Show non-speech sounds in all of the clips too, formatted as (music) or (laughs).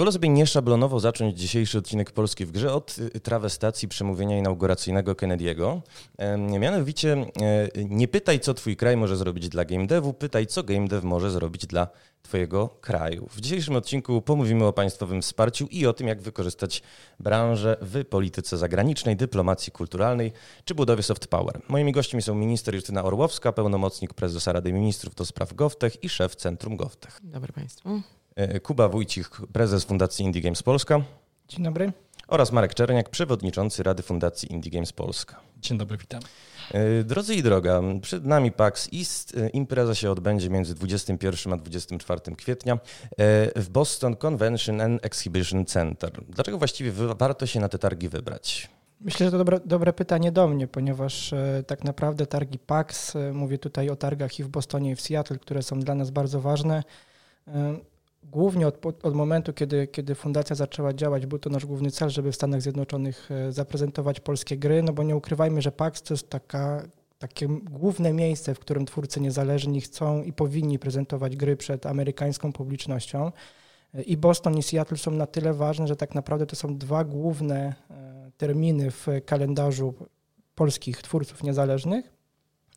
Pozwolę sobie nieszablonowo zacząć dzisiejszy odcinek Polski w grze od y, trawestacji przemówienia inauguracyjnego Kennedy'ego. Mianowicie e, nie pytaj, co twój kraj może zrobić dla game devu, pytaj, co game dev może zrobić dla twojego kraju. W dzisiejszym odcinku pomówimy o państwowym wsparciu i o tym, jak wykorzystać branżę w polityce zagranicznej, dyplomacji kulturalnej czy budowie soft power. Moimi gośćmi są minister Justyna Orłowska, pełnomocnik prezesa Rady Ministrów do spraw GovTech i szef Centrum GovTech. Dobry Państwu. E, Kuba Wójcik, prezes Fundacji Indie Games Polska. Dzień dobry. Oraz Marek Czerniak, przewodniczący Rady Fundacji Indie Games Polska. Dzień dobry, witam. E, drodzy i droga, przed nami PAX East. E, impreza się odbędzie między 21 a 24 kwietnia w Boston Convention and Exhibition Center. Dlaczego właściwie warto się na te targi wybrać? Myślę, że to dobre, dobre pytanie do mnie, ponieważ e, tak naprawdę targi PAX, e, mówię tutaj o targach i w Bostonie i w Seattle, które są dla nas bardzo ważne, e, głównie od, od, momentu, kiedy, kiedy fundacja zaczęła działać, był to nasz główny cel, żeby w Stanach Zjednoczonych e, zaprezentować polskie gry, no bo nie ukrywajmy, że PAX to jest taka, takie główne miejsce, w którym twórcy niezależni chcą i powinni prezentować gry przed amerykańską publicznością. E, I Boston i Seattle są na tyle ważne, że tak naprawdę to są dwa główne e, terminy w kalendarzu polskich twórców niezależnych.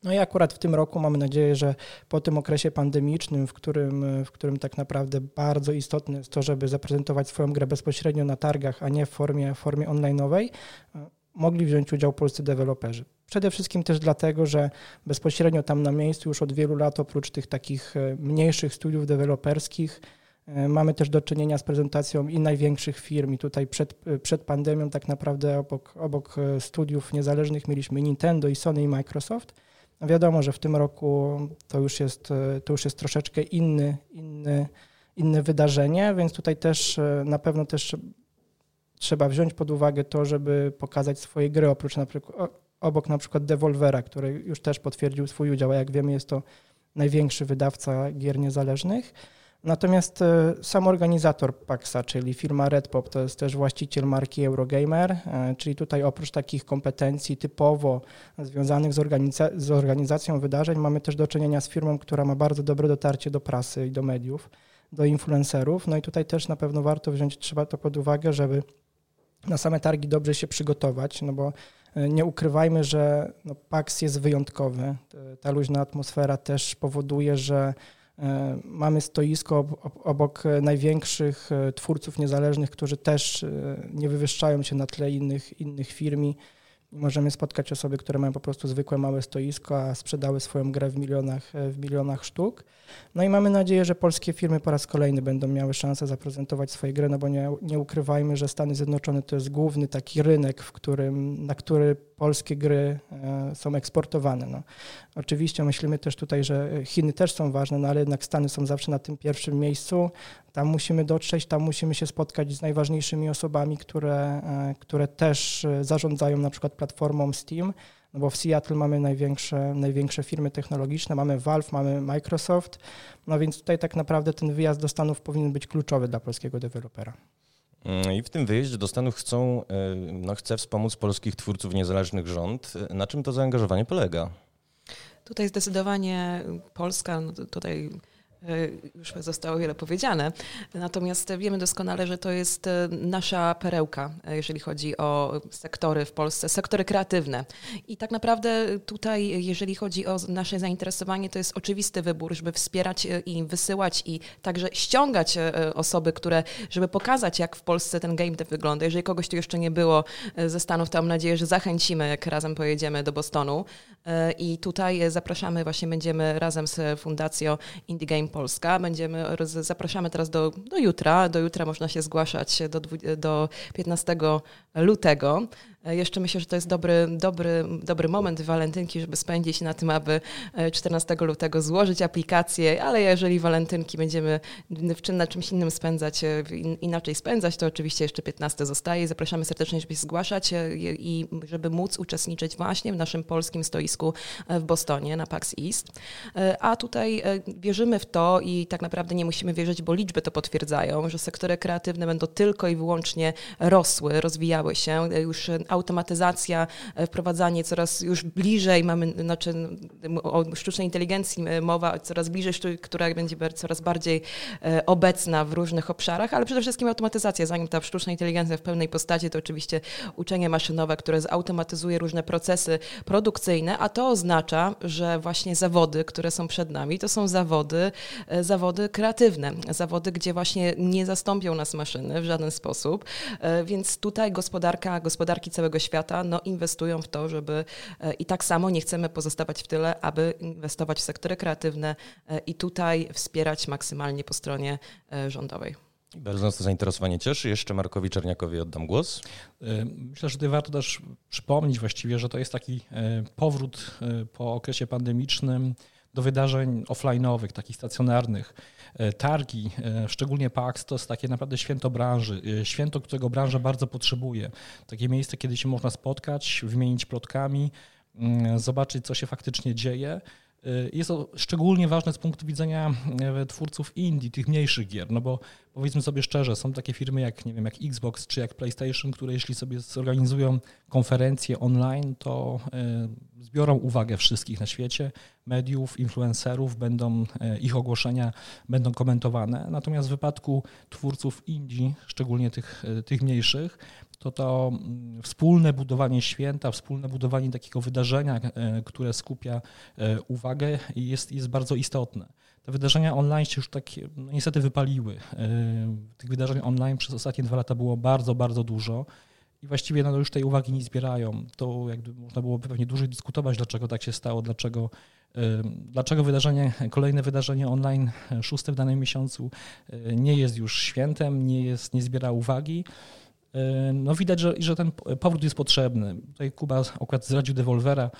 No i akurat w tym roku mamy nadzieję, że po tym okresie pandemicznym, w którym, w którym tak naprawdę bardzo istotne jest to, żeby zaprezentować swoją grę bezpośrednio na targach, a nie w formie, formie online'owej, mogli wziąć udział polscy deweloperzy. Przede wszystkim też dlatego, że bezpośrednio tam na miejscu już od wielu lat, oprócz tych takich e, mniejszych studiów deweloperskich, Mamy też do czynienia z prezentacją i największych firm. I tutaj przed, przed pandemią tak naprawdę obok, obok e, studiów niezależnych mieliśmy Nintendo i Sony i Microsoft. No wiadomo, że w tym roku to już jest, to już jest troszeczkę inny, inny, inne wydarzenie, więc tutaj też na pewno też trzeba wziąć pod uwagę to, żeby pokazać swoje gry, oprócz na przykład, obok na przykład Devolvera, który już też potwierdził swój udział, a jak wiemy jest to największy wydawca gier niezależnych. Natomiast e, sam organizator PAXA, czyli firma Redpop, to jest też właściciel marki Eurogamer, e, czyli tutaj oprócz takich kompetencji typowo związanych z, organiza z organizacją wydarzeń, mamy też do czynienia z firmą, która ma bardzo dobre dotarcie do prasy i do mediów, do influencerów. No i tutaj też na pewno warto wziąć, trzeba to pod uwagę, żeby na same targi dobrze się przygotować, no bo e, nie ukrywajmy, że no, PAX jest wyjątkowy. Ta luźna atmosfera też powoduje, że mamy stoisko obok największych e, twórców niezależnych, którzy też e, nie wywyższają się na tle innych, innych firm. Możemy spotkać osoby, które mają po prostu zwykłe małe stoisko, a sprzedały swoją grę w milionach, w milionach sztuk. No i mamy nadzieję, że polskie firmy po raz kolejny będą miały szansę zaprezentować swoje gry, no bo nie, nie ukrywajmy, że Stany Zjednoczone to jest główny taki rynek, w którym, na który polskie gry e, są eksportowane. No. Oczywiście myślimy też tutaj, że Chiny też są ważne, no ale jednak Stany są zawsze na tym pierwszym miejscu. Tam musimy dotrzeć, tam musimy się spotkać z najważniejszymi osobami, które, e, które też e, zarządzają na przykład platformą Steam, no bo w Seattle mamy największe, największe firmy technologiczne, mamy Valve, mamy Microsoft, no więc tutaj tak naprawdę ten wyjazd do Stanów powinien być kluczowy dla polskiego dewelopera. Mm, I w tym wyjeździe do Stanów chcą, no, chce wspomóc polskich twórców niezależnych rząd. Na czym to zaangażowanie polega? Tutaj zdecydowanie Polska, no tutaj E, już zostało wiele powiedziane. Natomiast wiemy doskonale, że to jest e, nasza perełka, e, jeżeli chodzi o sektory w Polsce, sektory kreatywne. I tak naprawdę tutaj, jeżeli chodzi o nasze zainteresowanie, to jest oczywisty wybór, żeby wspierać i wysyłać i także ściągać osoby, które, żeby pokazać, jak w Polsce ten game dev wygląda. Jeżeli kogoś tu jeszcze nie było ze Stanów, to mam nadzieję, że zachęcimy, jak razem pojedziemy do Bostonu. I tutaj zapraszamy, właśnie będziemy razem z Fundacją Indie Game Polska. Będziemy, zapraszamy teraz do, do jutra. Do jutra można się zgłaszać do, do 15 lutego. E, jeszcze myślę, że to jest dobry, dobry, dobry moment walentynki, żeby spędzić na tym, aby 14 e, lutego złożyć aplikację, ale jeżeli walentynki będziemy na czymś innym spędzać, e, inaczej spędzać, to oczywiście jeszcze 15 zostaje. Zapraszamy serdecznie, żeby się zgłaszać i żeby móc uczestniczyć właśnie w naszym polskim stoisku w Bostonie na PAX East. A tutaj wierzymy w to i tak naprawdę nie musimy wierzyć, bo liczby to potwierdzają, że sektory kreatywne będą tylko i wyłącznie rosły, rozwijały się. Już automatyzacja, wprowadzanie coraz już bliżej, mamy znaczy, o sztucznej inteligencji mowa, coraz bliżej, która będzie coraz bardziej obecna w różnych obszarach, ale przede wszystkim automatyzacja, zanim ta sztuczna inteligencja w pełnej postaci, to oczywiście uczenie maszynowe, które zautomatyzuje różne procesy produkcyjne, a to oznacza, że właśnie zawody, które są przed nami, to są zawody, e, zawody kreatywne, zawody, gdzie właśnie nie zastąpią nas maszyny w żaden sposób, e, więc tutaj gospodarka, gospodarki całego świata no, inwestują w to, żeby e, i tak samo nie chcemy pozostawać w tyle, aby inwestować w sektory kreatywne i tutaj wspierać maksymalnie po stronie rządowej. Bardzo nas to zainteresowanie cieszy. Jeszcze Markowi Czerniakowi oddam głos. Myślę, że tutaj warto też przypomnieć właściwie, że to jest taki powrót po okresie pandemicznym do wydarzeń offline'owych, takich stacjonarnych. E, targi, e, szczególnie PAX, to jest takie naprawdę święto branży, e, święto, którego branża bardzo potrzebuje. Takie miejsce, kiedy się można spotkać, wymienić plotkami, mm, zobaczyć, co się faktycznie dzieje. Jest to szczególnie ważne z punktu widzenia twórców indie, tych mniejszych gier, no bo powiedzmy sobie szczerze, są takie firmy jak, nie wiem, jak Xbox czy jak PlayStation, które jeśli sobie zorganizują konferencje online, to zbiorą uwagę wszystkich na świecie, mediów, influencerów, będą e, ich ogłoszenia będą komentowane. Natomiast w wypadku twórców indie, szczególnie tych, e, tych mniejszych, to to mm, wspólne budowanie święta, wspólne budowanie takiego wydarzenia, e, które skupia uwagę jest, jest bardzo istotne. Te wydarzenia online się już tak no niestety wypaliły. Tych wydarzeń online przez ostatnie dwa lata było bardzo, bardzo dużo i właściwie no, już tej uwagi nie zbierają. To jakby można było pewnie dłużej dyskutować, dlaczego tak się stało, dlaczego, dlaczego wydarzenie, kolejne wydarzenie online, szóste w danym miesiącu, y, nie jest już świętem, nie, jest, nie zbiera uwagi. No widać, że, że ten powrót jest potrzebny. Tutaj Kuba akurat zdradził Devolvera,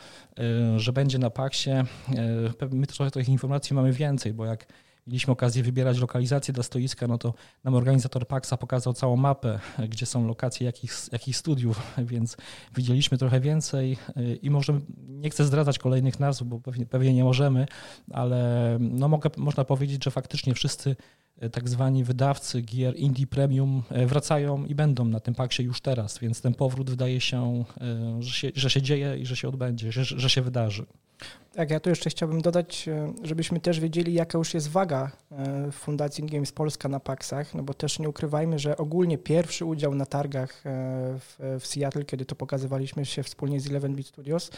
y, że będzie na Paksie. Y, my trochę tych informacji mamy więcej, bo jak mieliśmy okazję wybierać lokalizację dla stoiska, no to nam organizator Paxa pokazał całą mapę, gdzie są lokacje jakich, jakich studiów, (laughs) więc widzieliśmy trochę więcej i może nie chcę zdradzać kolejnych nazw, bo pewnie, pewnie nie możemy, ale no mogę, można powiedzieć, że faktycznie wszyscy E, tak zwani wydawcy gier indie premium e, wracają i będą na tym paksie już teraz, więc ten powrót wydaje się, e, że się, że się dzieje i że się odbędzie, że, że się wydarzy. Tak, ja tu jeszcze chciałbym dodać, żebyśmy też wiedzieli, jaka już jest waga Fundacji Games Polska na Paksach, no bo też nie ukrywajmy, że ogólnie pierwszy udział na targach w, w Seattle, kiedy to pokazywaliśmy się wspólnie z Eleven Beat Studios,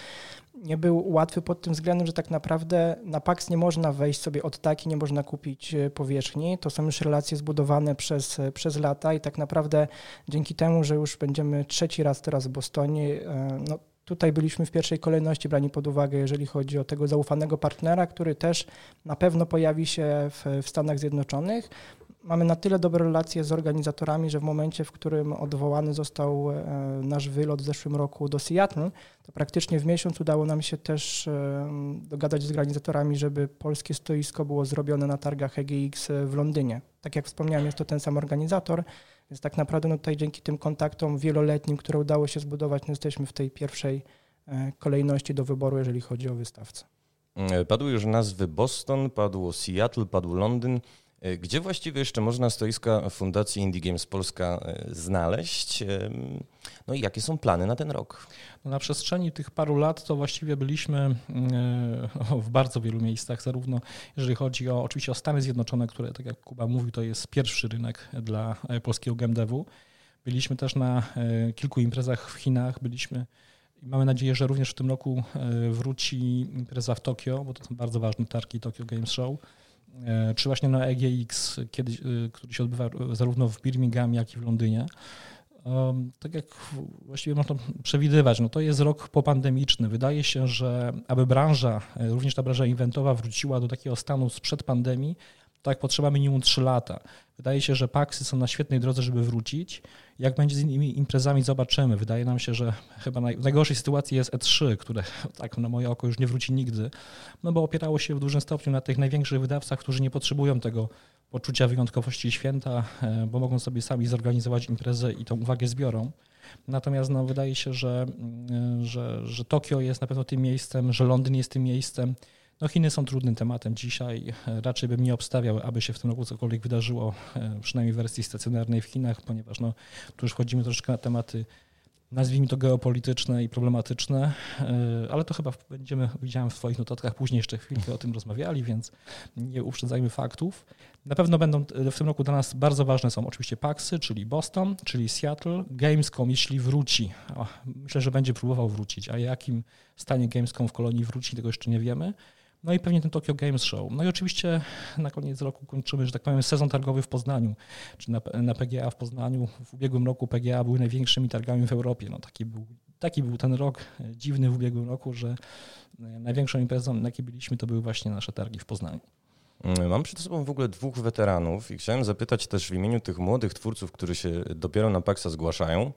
nie był łatwy pod tym względem, że tak naprawdę na Pax nie można wejść sobie od taki, nie można kupić powierzchni. To są już relacje zbudowane przez, przez lata i tak naprawdę dzięki temu, że już będziemy trzeci raz teraz w Bostonie, e, no, tutaj byliśmy w pierwszej kolejności brani pod uwagę, jeżeli chodzi o tego zaufanego partnera, który też na pewno pojawi się w, w Stanach Zjednoczonych mamy na tyle dobre relacje z organizatorami, że w momencie, w którym odwołany został e, nasz wylot w zeszłym roku do Seattle, to praktycznie w miesiąc udało nam się też e, dogadać z organizatorami, żeby polskie stoisko było zrobione na targach EGX w Londynie. Tak jak wspomniałem, jest to ten sam organizator, więc tak naprawdę no tutaj dzięki tym kontaktom wieloletnim, które udało się zbudować, no jesteśmy w tej pierwszej e, kolejności do wyboru, jeżeli chodzi o wystawcę. Padły już nazwy Boston, padło Seattle, padł Londyn. E, gdzie właściwie jeszcze można stoiska Fundacji Indie Games Polska e, znaleźć? E, no i jakie są plany na ten rok? No na przestrzeni tych paru lat to właściwie byliśmy (laughs) w bardzo wielu miejscach, zarówno jeżeli chodzi o oczywiście o Stany Zjednoczone, które tak jak Kuba mówił, to jest pierwszy rynek dla polskiego GameDevu. Byliśmy też na kilku imprezach w Chinach, byliśmy mamy nadzieję, że również w tym roku wróci impreza w Tokio, bo to są bardzo ważne targi Tokyo Games Show. E, czy właśnie na EGX, kiedy, e, który się odbywa zarówno w Birmingham, jak i w Londynie. Tak jak właściwie można przewidywać, no to jest rok popandemiczny. Wydaje się, że aby branża, e, również ta branża eventowa wróciła do takiego stanu sprzed pandemii, tak potrzeba minimum 3 lata. Wydaje się, że paksy są na świetnej drodze, żeby wrócić. Jak będzie z innymi imprezami, zobaczymy. Wydaje nam się, że chyba naj, w najgorszej sytuacji jest E3, które (laughs) tak na moje oko już nie wróci nigdy, no bo opierało się w dużym stopniu na tych największych wydawcach, którzy nie potrzebują tego poczucia wyjątkowości święta, e, bo mogą sobie sami zorganizować imprezę i tą uwagę zbiorą. Natomiast no, wydaje się, że, mm, że, że Tokio jest na pewno tym miejscem, że Londyn jest tym miejscem, no Chiny są trudnym tematem dzisiaj. Raczej bym nie obstawiał, aby się w tym roku cokolwiek wydarzyło, e, przynajmniej w wersji stacjonarnej w Chinach, ponieważ no, tu już wchodzimy troszeczkę na tematy nazwijmy to geopolityczne i problematyczne, ale to chyba będziemy, widziałem w swoich notatkach, później jeszcze chwilkę o tym rozmawiali, więc nie uprzedzajmy faktów. Na pewno będą w tym roku dla nas bardzo ważne są oczywiście PAXy, czyli Boston, czyli Seattle, Gamescom, jeśli wróci. Myślę, że będzie próbował wrócić, a jakim stanie Gamescom w Kolonii wróci, tego jeszcze nie wiemy. No i pewnie ten Tokyo Games Show. No i oczywiście na koniec roku kończymy, że tak powiem, sezon targowy w Poznaniu, czy na, na PGA w Poznaniu. W ubiegłym roku PGA były największymi targami w Europie. No taki był, taki był ten rok dziwny w ubiegłym roku, że największą imprezą, na jakiej byliśmy, to były właśnie nasze targi w Poznaniu. Mm, mam przed sobą w ogóle dwóch weteranów i chciałem zapytać też w imieniu tych młodych twórców, którzy się dopiero na Paxa zgłaszają,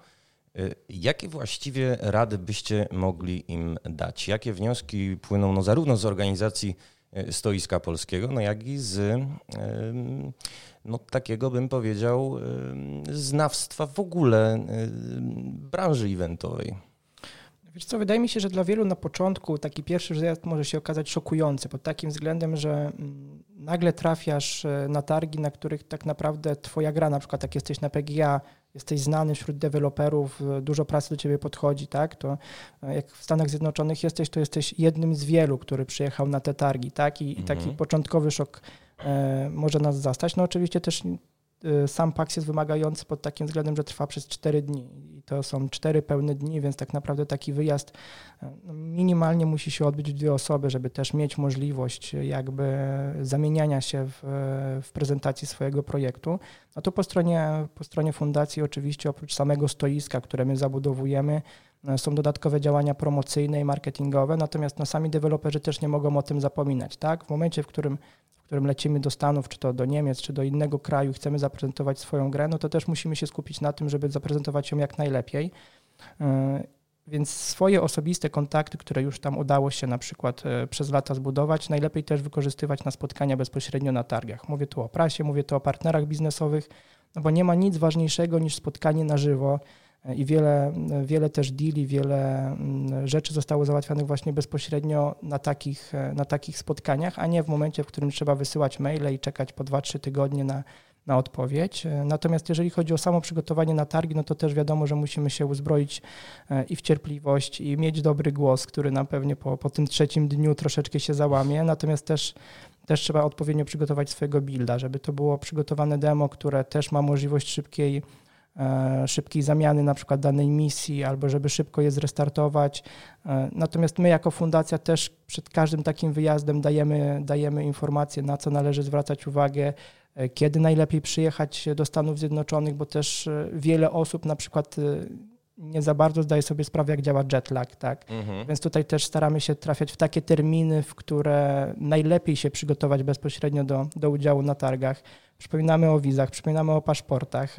jakie właściwie rady byście mogli im dać? Jakie wnioski płyną no, zarówno z organizacji y, stoiska polskiego, no jak i z no, takiego, bym powiedział, znawstwa w ogóle branży eventowej? Wiesz co, wydaje mi się, że dla wielu na początku taki pierwszy wyjazd może się okazać szokujący pod takim względem, że mm, nagle trafiasz e, na targi, na których tak naprawdę twoja gra, na przykład jak jesteś na PGA, jesteś znany wśród deweloperów, e, dużo pracy do ciebie podchodzi, tak, to e, jak w Stanach Zjednoczonych jesteś, to jesteś jednym z wielu, który przyjechał na te targi, tak, i, taki mhm. początkowy szok e, może nas zastać. No oczywiście też sam PAX jest wymagający pod takim względem, że trwa przez 4 dni i to są 4 pełne dni, więc tak naprawdę taki wyjazd y, no, minimalnie musi się odbyć w dwie osoby, żeby też mieć możliwość jakby zamieniania się w, w prezentacji swojego projektu. No to po stronie, po stronie fundacji oczywiście oprócz samego stoiska, które my zabudowujemy, y, są dodatkowe działania promocyjne i marketingowe, natomiast no, sami deweloperzy też nie mogą o tym zapominać. Tak? W momencie, w którym którym lecimy do Stanów, czy to do Niemiec, czy do innego kraju, chcemy zaprezentować swoją grę, no to też musimy się skupić na tym, żeby zaprezentować ją jak najlepiej. E, więc swoje osobiste kontakty, które już tam udało się na przykład e, przez lata zbudować, najlepiej też wykorzystywać na spotkania bezpośrednio na targach. Mówię tu o prasie, mówię tu o partnerach biznesowych, no bo nie ma nic ważniejszego niż spotkanie na żywo, i wiele, wiele też deali, wiele mm, rzeczy zostało załatwianych właśnie bezpośrednio na takich, na takich spotkaniach, a nie w momencie, w którym trzeba wysyłać maile i czekać po 2-3 tygodnie na, na odpowiedź. Natomiast jeżeli chodzi o samo przygotowanie na targi, no to też wiadomo, że musimy się uzbroić e, i w cierpliwość, i mieć dobry głos, który na pewnie po, po tym trzecim dniu troszeczkę się załamie. Natomiast też też trzeba odpowiednio przygotować swojego builda, żeby to było przygotowane demo, które też ma możliwość szybkiej szybkiej zamiany na przykład danej misji, albo żeby szybko je zrestartować. E, natomiast my jako fundacja też przed każdym takim wyjazdem dajemy, dajemy informacje, na co należy zwracać uwagę, e, kiedy najlepiej przyjechać do Stanów Zjednoczonych, bo też wiele osób na przykład nie za bardzo zdaje sobie sprawę, jak działa jetlag, tak? Mhm. Więc tutaj też staramy się trafiać w takie terminy, w które najlepiej się przygotować bezpośrednio do, do udziału na targach. Przypominamy o wizach, przypominamy o paszportach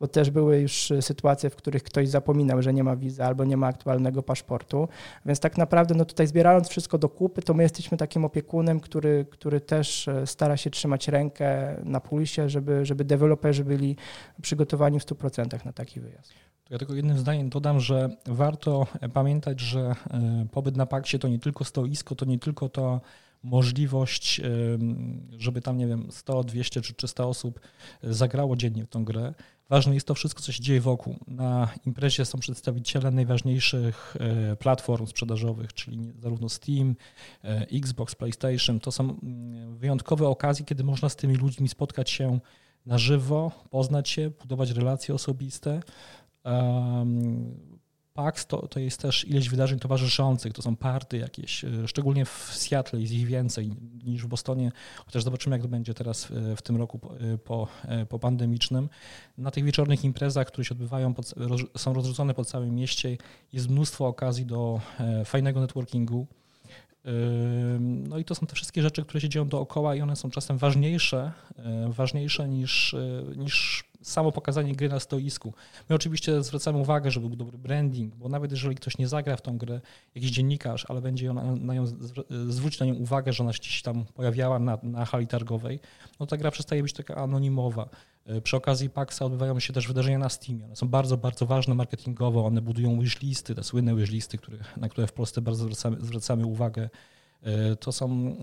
bo też były już sytuacje, w których ktoś zapominał, że nie ma wizy albo nie ma aktualnego paszportu. Więc tak naprawdę no tutaj zbierając wszystko do kupy, to my jesteśmy takim opiekunem, który, który też e, stara się trzymać rękę na pulsie, żeby, żeby deweloperzy byli przygotowani w 100% na taki wyjazd. Ja tylko jednym zdaniem dodam, że warto pamiętać, że e, pobyt na pakcie to nie tylko stoisko, to nie tylko to możliwość, żeby tam, nie wiem, 100, 200 czy 300 osób zagrało dziennie w tą grę. Ważne jest to wszystko, co się dzieje wokół. Na imprezie są przedstawiciele najważniejszych e, platform sprzedażowych, czyli zarówno Steam, e, Xbox, PlayStation. To są mm, wyjątkowe okazje, kiedy można z tymi ludźmi spotkać się na żywo, poznać się, budować relacje osobiste. PAX to, to jest też ileś wydarzeń towarzyszących, to są party jakieś, e, szczególnie w Seattle jest ich więcej niż w Bostonie, chociaż zobaczymy jak to będzie teraz w tym roku e, po, e, po pandemicznym. Na tych wieczornych imprezach, które się odbywają, pod, są rozrzucone po całym mieście, jest mnóstwo okazji do fajnego networkingu. No i to są te wszystkie rzeczy, które się dzieją dookoła i one są czasem ważniejsze, ważniejsze niż, niż samo pokazanie gry na stoisku. My oczywiście zwracamy uwagę, żeby był dobry branding, bo nawet jeżeli ktoś nie zagra w tą grę, jakiś dziennikarz, ale będzie na, na nią, zwrócić na nią uwagę, że ona się tam pojawiała na, na hali targowej, no ta gra przestaje być taka anonimowa. E, przy okazji PAXa odbywają się też wydarzenia na Steamie. One są bardzo, bardzo ważne marketingowo. One budują wishlisty, te słynne wishlisty, które, na które w Polsce bardzo zwracamy, zwracamy uwagę to są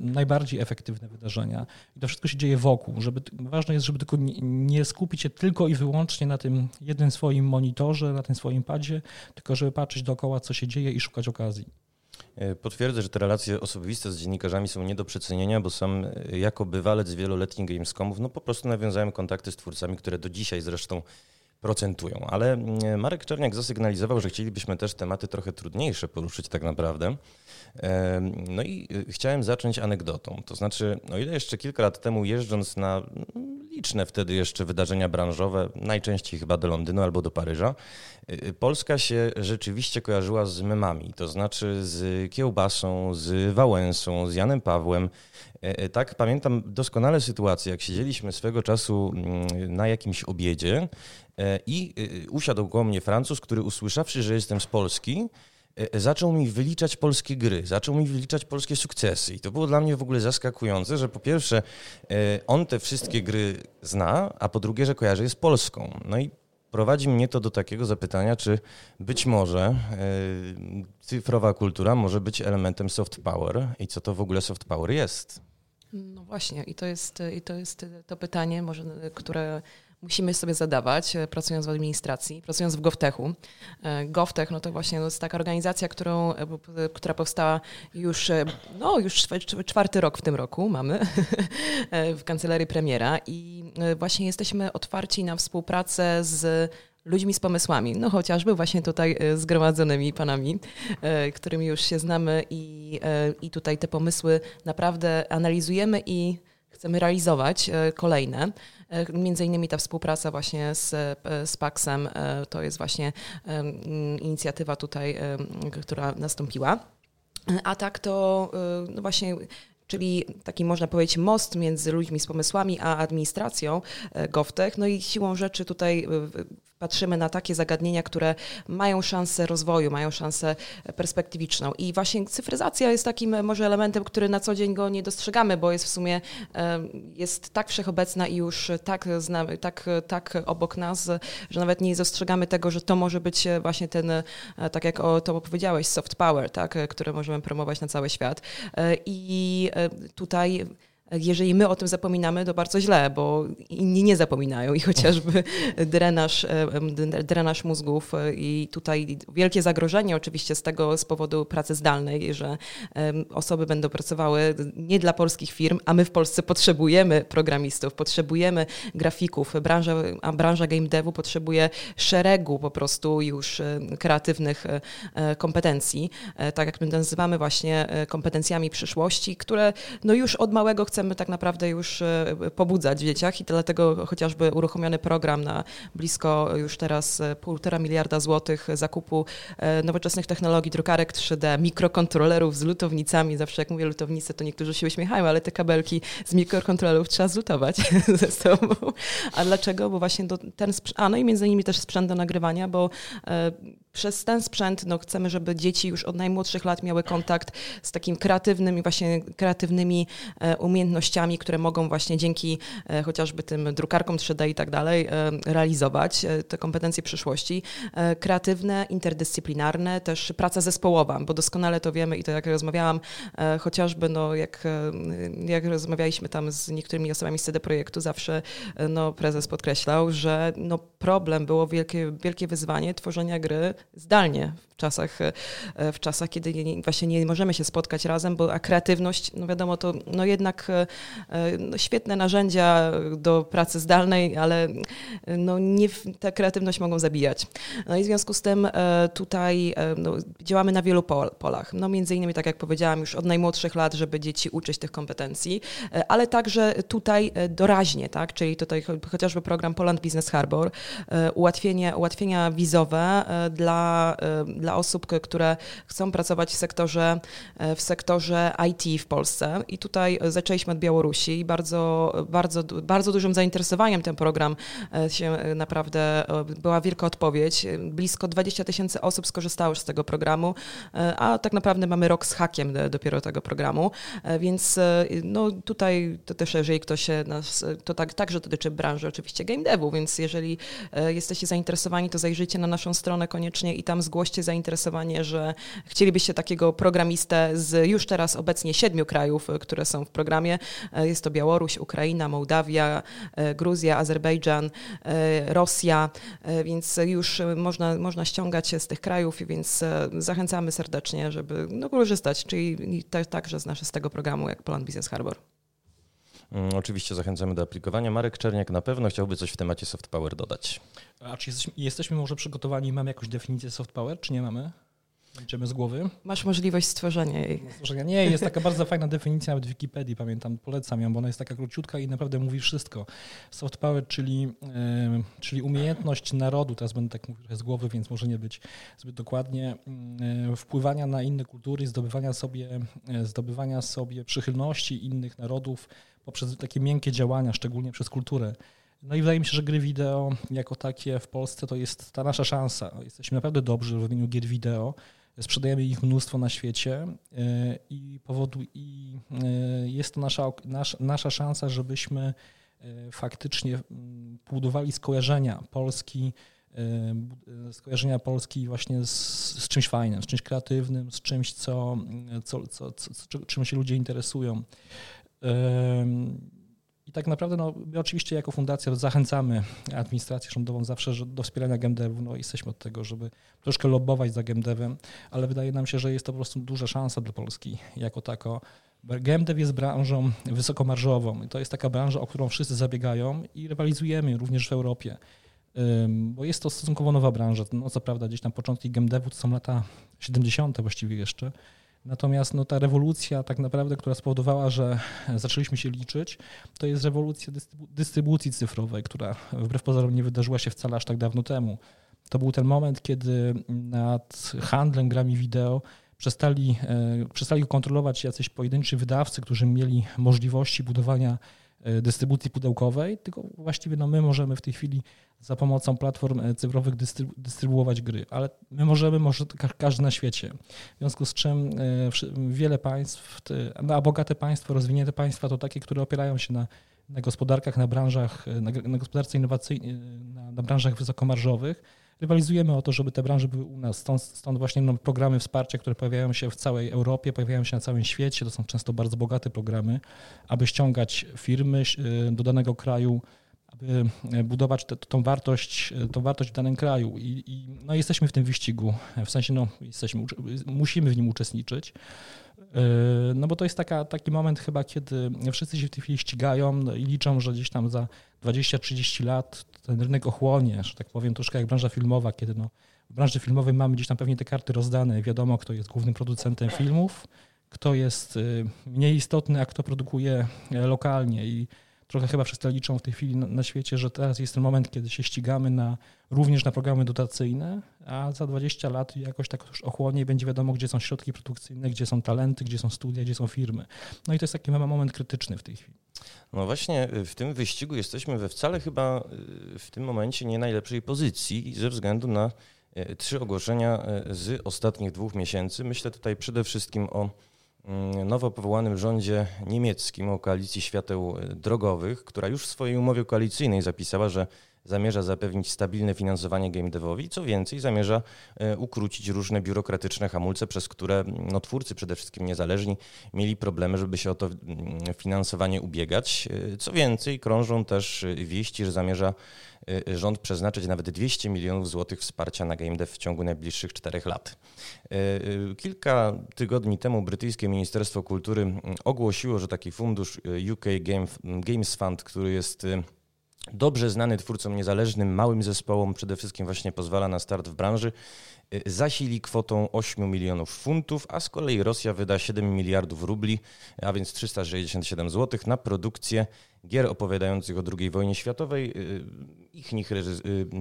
najbardziej efektywne wydarzenia. I to wszystko się dzieje wokół. Żeby, ważne jest, żeby tylko nie skupić się tylko i wyłącznie na tym jednym swoim monitorze, na tym swoim padzie, tylko żeby patrzeć dookoła, co się dzieje i szukać okazji. E, potwierdzę, że te relacje osobiste z dziennikarzami są nie do przecenienia, bo sam e, jako bywalec wieloletnich Gamescomów, no po prostu nawiązałem kontakty z twórcami, które do dzisiaj zresztą procentują. Ale mm, Marek Czerniak zasygnalizował, że chcielibyśmy też tematy trochę trudniejsze poruszyć tak naprawdę. No i y, chciałem zacząć anegdotą. To znaczy, o ile jeszcze kilka lat temu jeżdżąc na mm, liczne wtedy jeszcze wydarzenia branżowe, najczęściej chyba do Londynu albo do Paryża, y, y, Polska się rzeczywiście kojarzyła z memami, to znaczy z kiełbasą, z Wałęsą, z Janem Pawłem. Tak, pamiętam doskonale sytuację, jak siedzieliśmy swego czasu mm, na jakimś obiedzie i usiadł koło mnie Francuz, który usłyszawszy, że jestem z Polski, E, e, zaczął mi wyliczać polskie gry, zaczął mi wyliczać polskie sukcesy. I to było dla mnie w ogóle zaskakujące, że po pierwsze e, on te wszystkie gry zna, a po drugie, że kojarzy je z Polską. No i prowadzi mnie to do takiego zapytania, czy być może cyfrowa kultura może być elementem soft power i co to w ogóle soft power jest? No właśnie, i to jest, i to, jest to pytanie, może, które musimy sobie zadawać, e, pracując w administracji, pracując w GovTechu. E, GovTech no to właśnie jest taka organizacja, którą, e, która powstała już, no już czwarty rok w tym roku mamy (laughs) w kancelarii premiera i właśnie jesteśmy otwarci na współpracę z ludźmi z pomysłami, no chociażby właśnie tutaj zgromadzonymi panami, którymi już się znamy i, i tutaj te pomysły naprawdę analizujemy i chcemy realizować kolejne. E, między innymi ta współpraca właśnie z, e, z Paxem e, to jest właśnie inicjatywa tutaj, która nastąpiła. A tak to no właśnie czyli taki można powiedzieć most między ludźmi z pomysłami a administracją GovTech. No i siłą rzeczy tutaj patrzymy na takie zagadnienia, które mają szansę rozwoju, mają szansę perspektywiczną. I właśnie cyfryzacja jest takim może elementem, który na co dzień go nie dostrzegamy, bo jest w sumie jest tak wszechobecna i już tak, tak, tak obok nas, że nawet nie dostrzegamy tego, że to może być właśnie ten, e, tak jak o to powiedziałeś, soft power, tak, które możemy promować na cały świat. E, I e, tutaj jeżeli my o tym zapominamy, to bardzo źle, bo inni nie zapominają i chociażby (laughs) drenaż, drenaż mózgów e, i tutaj wielkie zagrożenie oczywiście z tego z powodu pracy zdalnej, że osoby będą pracowały nie dla polskich firm, a my w Polsce potrzebujemy programistów, potrzebujemy grafików, branża, a branża game devu potrzebuje szeregu po prostu już e, kreatywnych e, kompetencji, tak jak my nazywamy właśnie kompetencjami przyszłości, które no już od małego chcemy chcemy tak naprawdę już e, pobudzać w dzieciach i dlatego chociażby uruchomiony program na blisko już teraz e, półtora miliarda złotych zakupu e, nowoczesnych technologii, drukarek 3D, mikrokontrolerów z lutownicami. Zawsze jak mówię lutownice, to niektórzy się uśmiechają, ale te kabelki z mikrokontrolerów trzeba zlutować (laughs) ze sobą. A dlaczego? Bo właśnie ten sprzęt, a no i między innymi też sprzęt do nagrywania, bo przez ten sprzęt no, chcemy, żeby dzieci już od najmłodszych lat miały kontakt z takim kreatywnym i właśnie kreatywnymi umiejętnościami umiejętnościami, które mogą właśnie dzięki e, chociażby tym drukarkom 3D i tak dalej e, realizować e, te kompetencje przyszłości. Kreatywne, interdyscyplinarne, też praca zespołowa, bo doskonale to wiemy i to jak rozmawiałam chociażby, no jak, jak rozmawialiśmy tam z niektórymi osobami z CD Projektu, zawsze no, prezes podkreślał, że no, problem było wielkie, wielkie wyzwanie tworzenia gry zdalnie czasach, e, w czasach, kiedy nie, właśnie nie możemy się spotkać razem, bo a kreatywność, no wiadomo, to no jednak e, no świetne narzędzia do pracy zdalnej, ale no nie, tę kreatywność mogą zabijać. No i w związku z tym e, tutaj no, działamy na wielu polach. No między innymi, tak jak powiedziałam, już od najmłodszych lat, żeby dzieci uczyć tych kompetencji, ale także tutaj doraźnie, tak, czyli tutaj chociażby program Poland Business Harbor, ułatwienie, ułatwienia wizowe dla, dla dla osób, które chcą pracować w sektorze, e, w sektorze IT w Polsce. I tutaj zaczęliśmy od Białorusi i bardzo, bardzo, bardzo dużym zainteresowaniem ten program się naprawdę, była wielka odpowiedź. Blisko 20 tysięcy osób skorzystało z tego programu, a tak naprawdę mamy rok z hakiem dopiero tego programu, więc no tutaj to też, jeżeli ktoś nas, to tak, także dotyczy branży oczywiście game devu, więc jeżeli jesteście zainteresowani, to zajrzyjcie na naszą stronę koniecznie i tam zgłoście zainteresowanie, że chcielibyście takiego programistę z już teraz obecnie siedmiu krajów, które są w programie. Jest to Białoruś, Ukraina, Mołdawia, Gruzja, Azerbejdżan, Rosja, więc już można, można ściągać się z tych krajów, więc zachęcamy serdecznie, żeby no, korzystać, czyli także z, z tego programu jak Plan Business Harbor. Mm, oczywiście zachęcamy do aplikowania. Marek Czerniak na pewno chciałby coś w temacie soft power dodać. A czy jesteśmy, jesteśmy może przygotowani, mamy jakąś definicję soft power, czy nie mamy? Idziemy z głowy. Masz możliwość stworzenia jej. Stworzenia. Nie, jest taka bardzo fajna definicja nawet w Wikipedii, pamiętam, polecam ją, bo ona jest taka króciutka i naprawdę mówi wszystko. Soft power, czyli, yy, czyli umiejętność narodu, teraz będę tak mówił z głowy, więc może nie być zbyt dokładnie, yy, wpływania na inne kultury, zdobywania sobie, yy, zdobywania sobie przychylności innych narodów poprzez takie miękkie działania, szczególnie przez kulturę. No i wydaje mi się, że gry wideo jako takie w Polsce to jest ta nasza szansa. Jesteśmy naprawdę dobrzy w robieniu gier wideo. Sprzedajemy ich mnóstwo na świecie e, i powodu i e, jest to nasza, nasza, szansa, żebyśmy e, faktycznie budowali skojarzenia Polski, skojarzenia Polski właśnie z, z, czymś fajnym, z czymś kreatywnym, z czymś, co, co, co, co czym się ludzie interesują. I tak naprawdę no, my oczywiście jako fundacja zachęcamy administrację rządową zawsze do wspierania GameDevu. No, jesteśmy od tego, żeby troszkę lobbować za GameDevem, ale wydaje nam się, że jest to po prostu duża szansa dla Polski jako tako. GameDev jest branżą wysokomarżową. To jest taka branża, o którą wszyscy zabiegają i rywalizujemy również w Europie. Bo jest to stosunkowo nowa branża. No co prawda gdzieś tam początki GameDevu to są lata 70. właściwie jeszcze, Natomiast no, ta rewolucja tak naprawdę, która spowodowała, że zaczęliśmy się liczyć, to jest rewolucja dystrybucji cyfrowej, która wbrew pozorom nie wydarzyła się wcale aż tak dawno temu. To był ten moment, kiedy nad handlem grami wideo przestali, e, przestali kontrolować jacyś pojedynczy wydawcy, którzy mieli możliwości budowania dystrybucji pudełkowej, tylko właściwie no, my możemy w tej chwili za pomocą platform e, cyfrowych dystrybu dystrybuować gry, ale my możemy, może każdy na świecie. W związku z czym e, wiele państw, no, a bogate państwa, rozwinięte państwa to takie, które opierają się na, na gospodarkach, na branżach, e, na, na gospodarce innowacyjnej, na, na branżach wysokomarżowych, rywalizujemy o to, żeby te branże były u nas. Stąd, stąd właśnie no, programy wsparcia, które pojawiają się w całej Europie, pojawiają się na całym świecie. To są często bardzo bogate programy, aby ściągać firmy do danego kraju, aby e, budować te, tą, wartość, e, tą wartość w danym kraju. I, i, no jesteśmy w tym wyścigu, w sensie no, jesteśmy, musimy w nim uczestniczyć. E, no bo to jest taka, taki moment chyba, kiedy wszyscy się w tej chwili ścigają no i liczą, że gdzieś tam za 20-30 lat ten rynek ochłonie, że tak powiem, troszkę jak branża filmowa, kiedy no, w branży filmowej mamy gdzieś tam pewnie te karty rozdane, wiadomo kto jest głównym producentem filmów, kto jest mniej istotny, a kto produkuje lokalnie i trochę chyba wszyscy liczą w tej chwili na, na, świecie, że teraz jest ten moment, kiedy się ścigamy na, również na programy dotacyjne, a za 20 lat jakoś tak już ochłonie będzie wiadomo, gdzie są środki produkcyjne, gdzie są talenty, gdzie są studia, gdzie są firmy. No i to jest taki moment krytyczny w tej chwili. No właśnie y, w tym wyścigu jesteśmy we wcale chyba y, w tym momencie nie najlepszej pozycji ze względu na y, trzy ogłoszenia z ostatnich dwóch miesięcy. Myślę tutaj przede wszystkim o nowo powołanym rządzie niemieckim o koalicji świateł drogowych, która już w swojej umowie koalicyjnej zapisała, że zamierza zapewnić stabilne finansowanie game devowi, co więcej zamierza e, ukrócić różne biurokratyczne hamulce, przez które no, twórcy, przede wszystkim niezależni, mieli problemy, żeby się o to finansowanie ubiegać. E, co więcej, krążą też wieści, że zamierza e, rząd przeznaczyć nawet 200 milionów złotych wsparcia na game dev w ciągu najbliższych czterech lat. Kilka tygodni temu brytyjskie Ministerstwo Kultury ogłosiło, że taki fundusz UK Games Fund, który jest dobrze znany twórcom niezależnym, małym zespołom, przede wszystkim właśnie pozwala na start w branży, zasili kwotą 8 milionów funtów, a z kolei Rosja wyda 7 miliardów rubli, a więc 367 zł na produkcję gier opowiadających o II wojnie światowej, y, ich nich, y,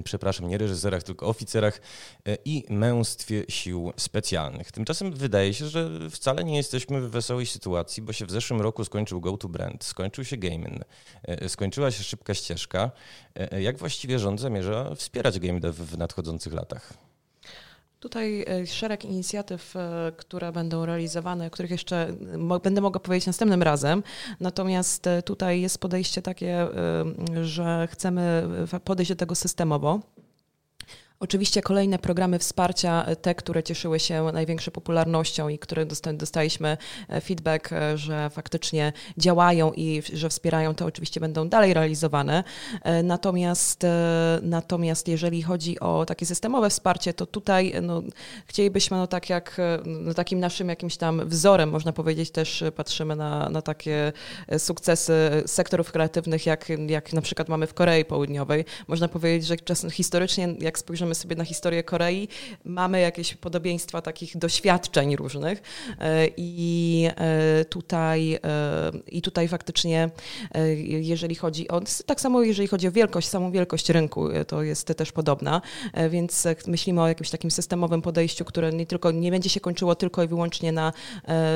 przepraszam, nie reżyserach, tylko oficerach y, i męstwie sił specjalnych. Tymczasem wydaje się, że wcale nie jesteśmy w wesołej sytuacji, bo się w zeszłym roku skończył Go to Brand, skończył się Gaming, skończyła się szybka ścieżka. Jak właściwie rząd zamierza wspierać game dev w nadchodzących latach? Tutaj e, szereg inicjatyw, e, które będą realizowane, o których jeszcze będę mogła powiedzieć następnym razem. Natomiast e, tutaj jest podejście takie, że chcemy podejść do tego systemowo Oczywiście kolejne programy wsparcia, e, te, które cieszyły się największą popularnością i które dostaliśmy e, feedback, e, że faktycznie działają i że wspierają, to oczywiście będą dalej realizowane. Natomiast, natomiast jeżeli chodzi o takie systemowe wsparcie, to tutaj no, chcielibyśmy, no tak jak no, takim naszym jakimś tam wzorem, można powiedzieć, też patrzymy na, na takie sukcesy sektorów kreatywnych, jak, jak na przykład mamy w Korei Południowej. Można powiedzieć, że czasem historycznie, jak spojrzymy sobie na historię Korei, mamy jakieś podobieństwa takich doświadczeń różnych e, i e, tutaj, e, i tutaj faktycznie, jeżeli chodzi o, tak samo jeżeli chodzi o wielkość, samą wielkość rynku, to jest też podobna, więc myślimy o jakimś takim systemowym podejściu, które nie tylko nie będzie się kończyło tylko i wyłącznie na,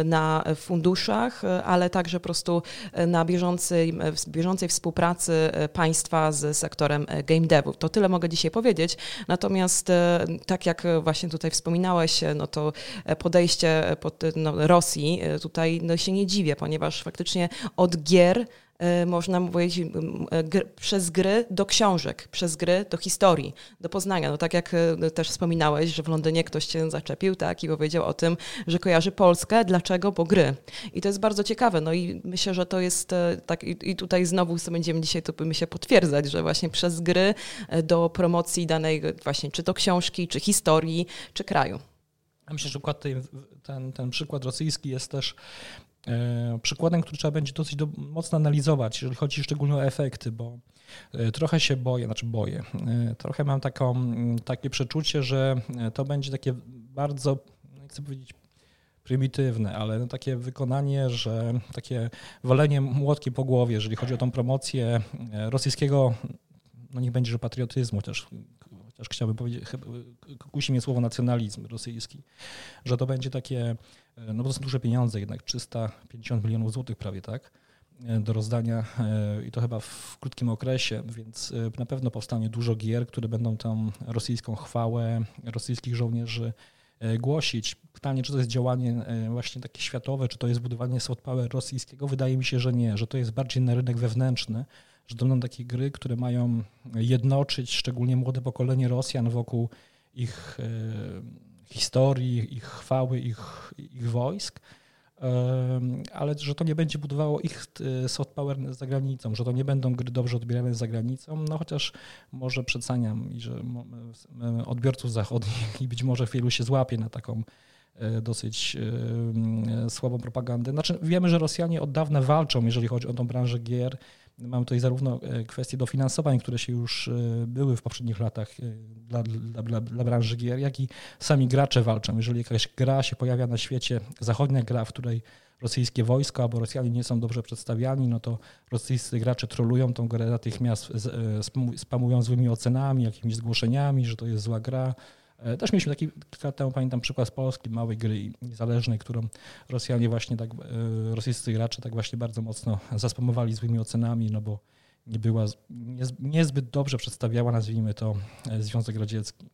na funduszach, ale także po prostu na bieżącej, bieżącej współpracy państwa z sektorem game devu. To tyle mogę dzisiaj powiedzieć. Natomiast e, tak jak właśnie tutaj wspominałeś, e, no to podejście pod no, Rosji e, tutaj no, się nie dziwię, ponieważ faktycznie od gier E, można powiedzieć, e, gr, przez gry do książek, przez gry do historii, do poznania. No tak jak też wspominałeś, że w Londynie ktoś cię zaczepił tak, i powiedział o tym, że kojarzy Polskę. Dlaczego? Bo gry. I to jest bardzo ciekawe. No i myślę, że to jest tak, i tutaj znowu będziemy dzisiaj to my się potwierdzać, że właśnie przez gry do promocji danej właśnie czy to książki, czy historii, czy kraju. Ja myślę, że ten, ten przykład rosyjski jest też przykładem, który trzeba będzie dosyć do, mocno analizować, jeżeli chodzi szczególnie o efekty, bo e, trochę się boję, znaczy boję, e, trochę mam taką, takie przeczucie, że to będzie takie bardzo, nie chcę powiedzieć prymitywne, ale no takie wykonanie, że takie walenie młotkiem po głowie, jeżeli chodzi o tą promocję rosyjskiego, no niech będzie, że patriotyzmu też, chociaż chciałbym powiedzieć, kusi mnie słowo nacjonalizm rosyjski, że to będzie takie E, no bo to są duże pieniądze, jednak 350 milionów złotych prawie, tak, e, do rozdania e, i to chyba w krótkim okresie, więc na pewno powstanie dużo gier, które będą tą rosyjską chwałę rosyjskich żołnierzy głosić. Pytanie, czy to jest działanie właśnie takie światowe, czy to jest budowanie soft power rosyjskiego? Wydaje mi się, że nie, że to jest bardziej na rynek wewnętrzny, że to będą takie gry, które mają jednoczyć szczególnie młode pokolenie Rosjan wokół ich historii, ich chwały, ich, ich wojsk, ale że to nie będzie budowało ich e, soft power za granicą, że to nie będą gry dobrze odbierane za granicą, no chociaż może przedsaniam i że odbiorców zachodnich i być może wielu się złapie na taką e, dosyć słabą propagandę. Znaczy wiemy, że Rosjanie od dawna walczą, jeżeli chodzi o tą branżę gier, Mamy tutaj zarówno e, kwestie dofinansowań, które się już e, były w poprzednich latach e, dla, dla, dla, branży gier, jak i sami gracze walczą. Jeżeli jakaś gra się pojawia na świecie, zachodnia gra, w której rosyjskie wojsko albo Rosjanie nie są dobrze przedstawiani, no to rosyjscy gracze trolują tą grę natychmiast, spamują złymi ocenami, jakimiś zgłoszeniami, że to jest zła gra, też mieliśmy taki kilka temu, pamiętam, przykład z Polski, małej gry niezależnej, którą Rosjanie właśnie tak, e, rosyjscy gracze tak właśnie bardzo mocno zaspamowali złymi ocenami, no bo nie była, niezbyt dobrze przedstawiała, nazwijmy to, e, Związek Radziecki.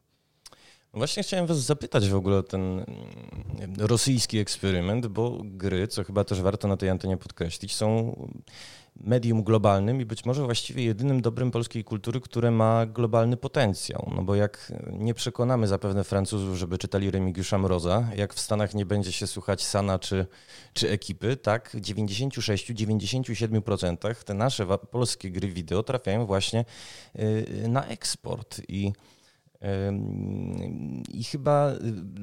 No właśnie chciałem was zapytać w ogóle o ten mm, rosyjski eksperyment, bo gry, co chyba też warto na tej antenie podkreślić, są medium globalnym i być może właściwie jedynym dobrym polskiej kultury, które ma globalny potencjał. No bo jak nie przekonamy zapewne Francuzów, żeby czytali Remigiusza Mroza, jak w Stanach nie będzie się słuchać Sana czy, czy ekipy, tak 96-97% te nasze polskie gry wideo trafiają właśnie y, na eksport i i chyba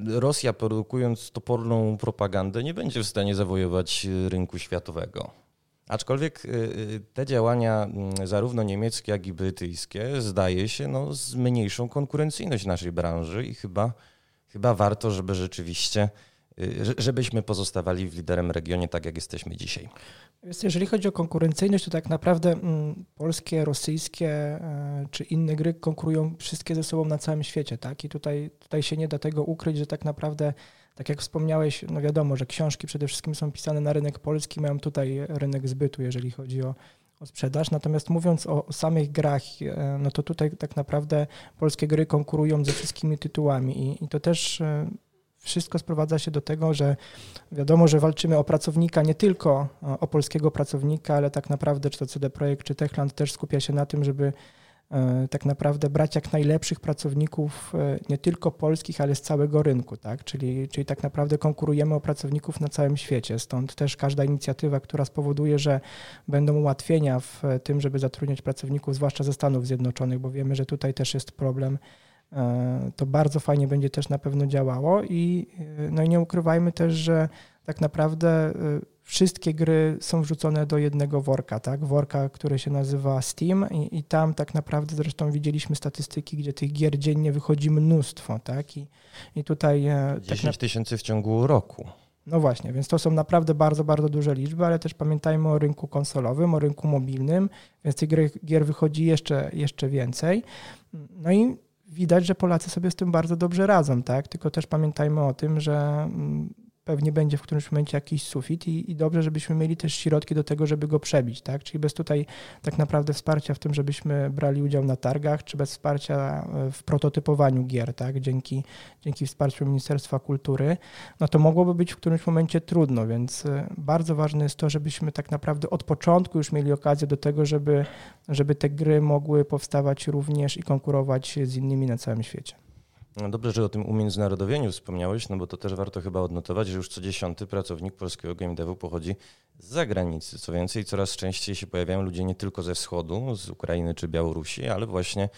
Rosja, produkując toporną propagandę, nie będzie w stanie zawojować rynku światowego. Aczkolwiek y, y, te działania mm, zarówno niemieckie, jak i brytyjskie zdaje się no, zmniejszą konkurencyjność naszej branży i chyba, chyba warto, żeby rzeczywiście, y, żebyśmy pozostawali w liderem regionie tak, jak jesteśmy dzisiaj. Jeżeli chodzi o konkurencyjność, to tak naprawdę mm, polskie, rosyjskie e, czy inne gry konkurują wszystkie ze sobą na całym świecie. Tak? I tutaj, tutaj się nie da tego ukryć, że tak naprawdę tak jak wspomniałeś, no wiadomo, że książki przede wszystkim są pisane na rynek polski, mają tutaj rynek zbytu, jeżeli chodzi o, o sprzedaż. Natomiast mówiąc o, o samych grach, e, no to tutaj tak naprawdę polskie gry konkurują ze wszystkimi tytułami i, i to też e, wszystko sprowadza się do tego, że wiadomo, że walczymy o pracownika, nie tylko o polskiego pracownika, ale tak naprawdę czy to CD Projekt, czy Techland też skupia się na tym, żeby tak naprawdę brać jak najlepszych pracowników, e, nie tylko polskich, ale z całego rynku, tak? Czyli, czyli tak naprawdę konkurujemy o pracowników na całym świecie. Stąd też każda inicjatywa, która spowoduje, że będą ułatwienia w tym, żeby zatrudniać pracowników, zwłaszcza ze Stanów Zjednoczonych, bo wiemy, że tutaj też jest problem to bardzo fajnie będzie też na pewno działało i, no i nie ukrywajmy też, że tak naprawdę wszystkie gry są wrzucone do jednego worka, tak? Worka, który się nazywa Steam i, i tam tak naprawdę zresztą widzieliśmy statystyki, gdzie tych gier dziennie wychodzi mnóstwo, tak? I, i tutaj... 10 tak tysięcy w ciągu roku. No właśnie, więc to są naprawdę bardzo, bardzo duże liczby, ale też pamiętajmy o rynku konsolowym, o rynku mobilnym, więc tych gier wychodzi jeszcze, jeszcze więcej. No i widać, że Polacy sobie z tym bardzo dobrze radzą, tak? Tylko też pamiętajmy o tym, że mm, pewnie będzie w którymś momencie jakiś sufit i, i, dobrze, żebyśmy mieli też środki do tego, żeby go przebić, tak? Czyli bez tutaj tak naprawdę wsparcia w tym, żebyśmy brali udział na targach, czy bez wsparcia e, w prototypowaniu gier, tak? Dzięki, dzięki wsparciu Ministerstwa Kultury, no to mogłoby być w którymś momencie trudno, więc e, bardzo ważne jest to, żebyśmy tak naprawdę od początku już mieli okazję do tego, żeby, żeby te gry mogły powstawać również i konkurować z innymi na całym świecie. No dobrze, że o tym umiędzynarodowieniu wspomniałeś, no bo to też warto chyba odnotować, że już co dziesiąty pracownik polskiego game devu pochodzi z zagranicy. Co więcej, coraz częściej się pojawiają ludzie nie tylko ze wschodu, z Ukrainy czy Białorusi, ale właśnie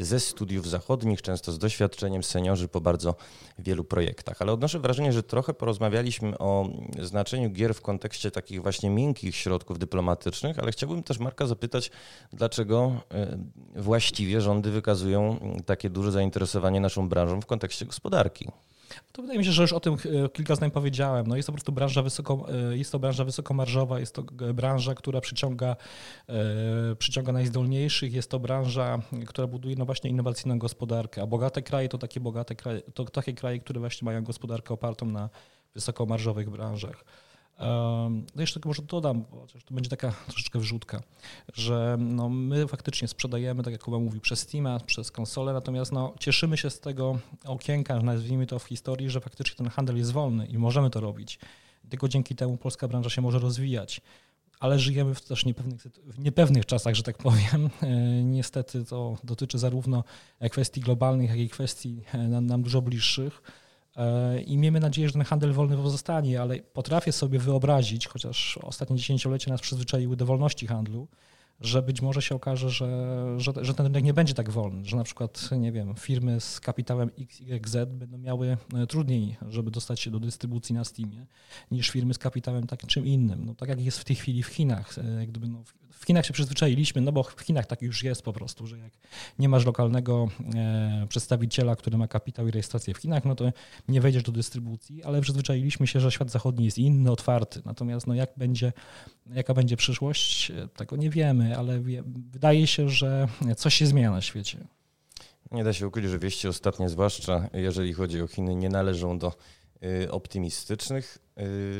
ze studiów zachodnich, często z doświadczeniem seniorzy po bardzo wielu projektach. Ale odnoszę wrażenie, że trochę porozmawialiśmy o znaczeniu gier w kontekście takich właśnie miękkich środków dyplomatycznych, ale chciałbym też Marka zapytać, dlaczego e, właściwie rządy wykazują takie duże zainteresowanie naszą branżą w kontekście gospodarki. To wydaje mi się, że już o tym e, kilka zdań powiedziałem. No jest to po prostu branża wysoko, e, jest to branża wysokomarżowa, jest to branża, która przyciąga, e, przyciąga najzdolniejszych, jest to branża, która buduje no właśnie innowacyjną gospodarkę, a bogate kraje to takie bogate kraje, to takie kraje, które właśnie mają gospodarkę opartą na wysokomarżowych branżach. No jeszcze tylko może dodam, chociaż to będzie taka (laughs) troszeczkę wrzutka, że no my faktycznie sprzedajemy, tak jak Kuba mówi, przez Steama, przez konsolę, natomiast no cieszymy się z tego okienka, nazwijmy to w historii, że faktycznie ten handel jest wolny i możemy to robić. Tylko dzięki temu polska branża się może rozwijać. Ale żyjemy w też niepewnych, w niepewnych czasach, że tak powiem. E, niestety to dotyczy zarówno kwestii globalnych, jak i kwestii e, nam, nam dużo bliższych. E, I miejmy nadzieję, że ten handel wolny pozostanie, ale potrafię sobie wyobrazić, chociaż ostatnie dziesięciolecia nas przyzwyczaiły do wolności handlu, że być może się okaże, że, że, że, ten rynek nie będzie tak wolny, że na przykład, nie wiem, firmy z kapitałem XYZ będą miały e, trudniej, żeby dostać się do dystrybucji na Steamie, niż firmy z kapitałem takim czym innym. No, tak jak jest w tej chwili w Chinach. E, gdyby, no, w Chinach się przyzwyczailiśmy, no bo w Chinach tak już jest po prostu, że jak nie masz lokalnego e, przedstawiciela, który ma kapitał i rejestrację w Chinach, no to nie wejdziesz do dystrybucji, ale przyzwyczailiśmy się, że świat zachodni jest inny, otwarty. Natomiast no, jak będzie, jaka będzie przyszłość, tego nie wiemy, ale wydaje się, że coś się zmienia na świecie. Nie da się ukryć, że wieści ostatnie, zwłaszcza jeżeli chodzi o Chiny, nie należą do Y, optymistycznych.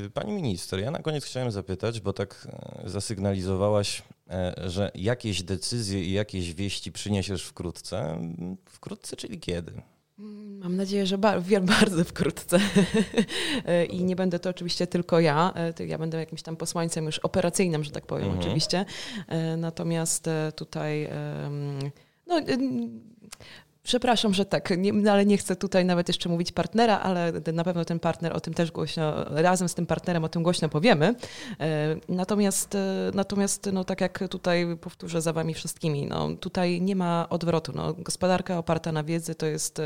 Y, pani minister, ja na koniec chciałem zapytać, bo tak e, zasygnalizowałaś, e, że jakieś decyzje i jakieś wieści przyniesiesz wkrótce. Wkrótce, czyli kiedy? Mam nadzieję, że (laughs) bardzo wkrótce. I nie będę to oczywiście tylko ja. E, ja będę jakimś tam posłańcem już operacyjnym, że tak powiem, mhm. oczywiście. Natomiast tutaj. No, Przepraszam, że tak, nie, no ale nie chcę tutaj nawet jeszcze mówić partnera, ale na pewno ten partner o tym też głośno, razem z tym partnerem o tym głośno powiemy. E, natomiast, e, natomiast no, tak jak tutaj powtórzę za wami wszystkimi, no, tutaj nie ma odwrotu. No, gospodarka oparta na wiedzy to jest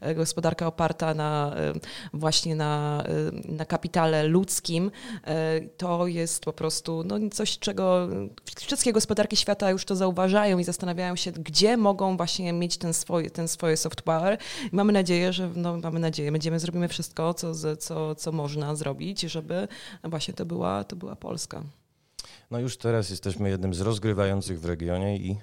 e, gospodarka oparta na właśnie na, na kapitale ludzkim. To jest po prostu no, coś, czego wszystkie gospodarki świata już to zauważają i zastanawiają się, gdzie mogą właśnie mieć ten swój, ten ten swoje soft power. I mamy nadzieję, że no, mamy nadzieję, będziemy zrobimy wszystko, co, co, co można zrobić, żeby właśnie to była, to była Polska. No już teraz jesteśmy jednym z rozgrywających w regionie i,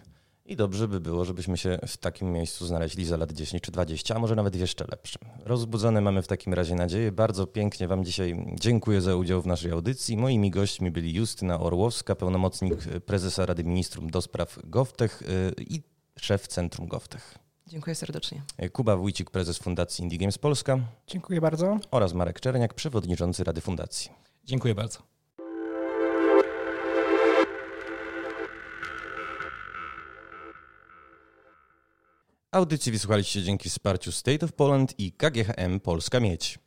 i dobrze by było, żebyśmy się w takim miejscu znaleźli za lat 10 czy 20, a może nawet jeszcze lepszym. Rozbudzone mamy w takim razie nadzieję. Bardzo pięknie Wam dzisiaj dziękuję za udział w naszej audycji. Moimi gośćmi byli Justyna Orłowska, pełnomocnik prezesa Rady Ministrów do spraw GovTech y, i szef Centrum GovTech. Dziękuję serdecznie. Kuba Wójcik, prezes Fundacji Indie Games Polska. Dziękuję bardzo. Oraz Marek Czerniak, przewodniczący Rady Fundacji. Dziękuję bardzo. Audycji wysłuchaliście dzięki wsparciu State of Poland i KGHM Polska Miedź.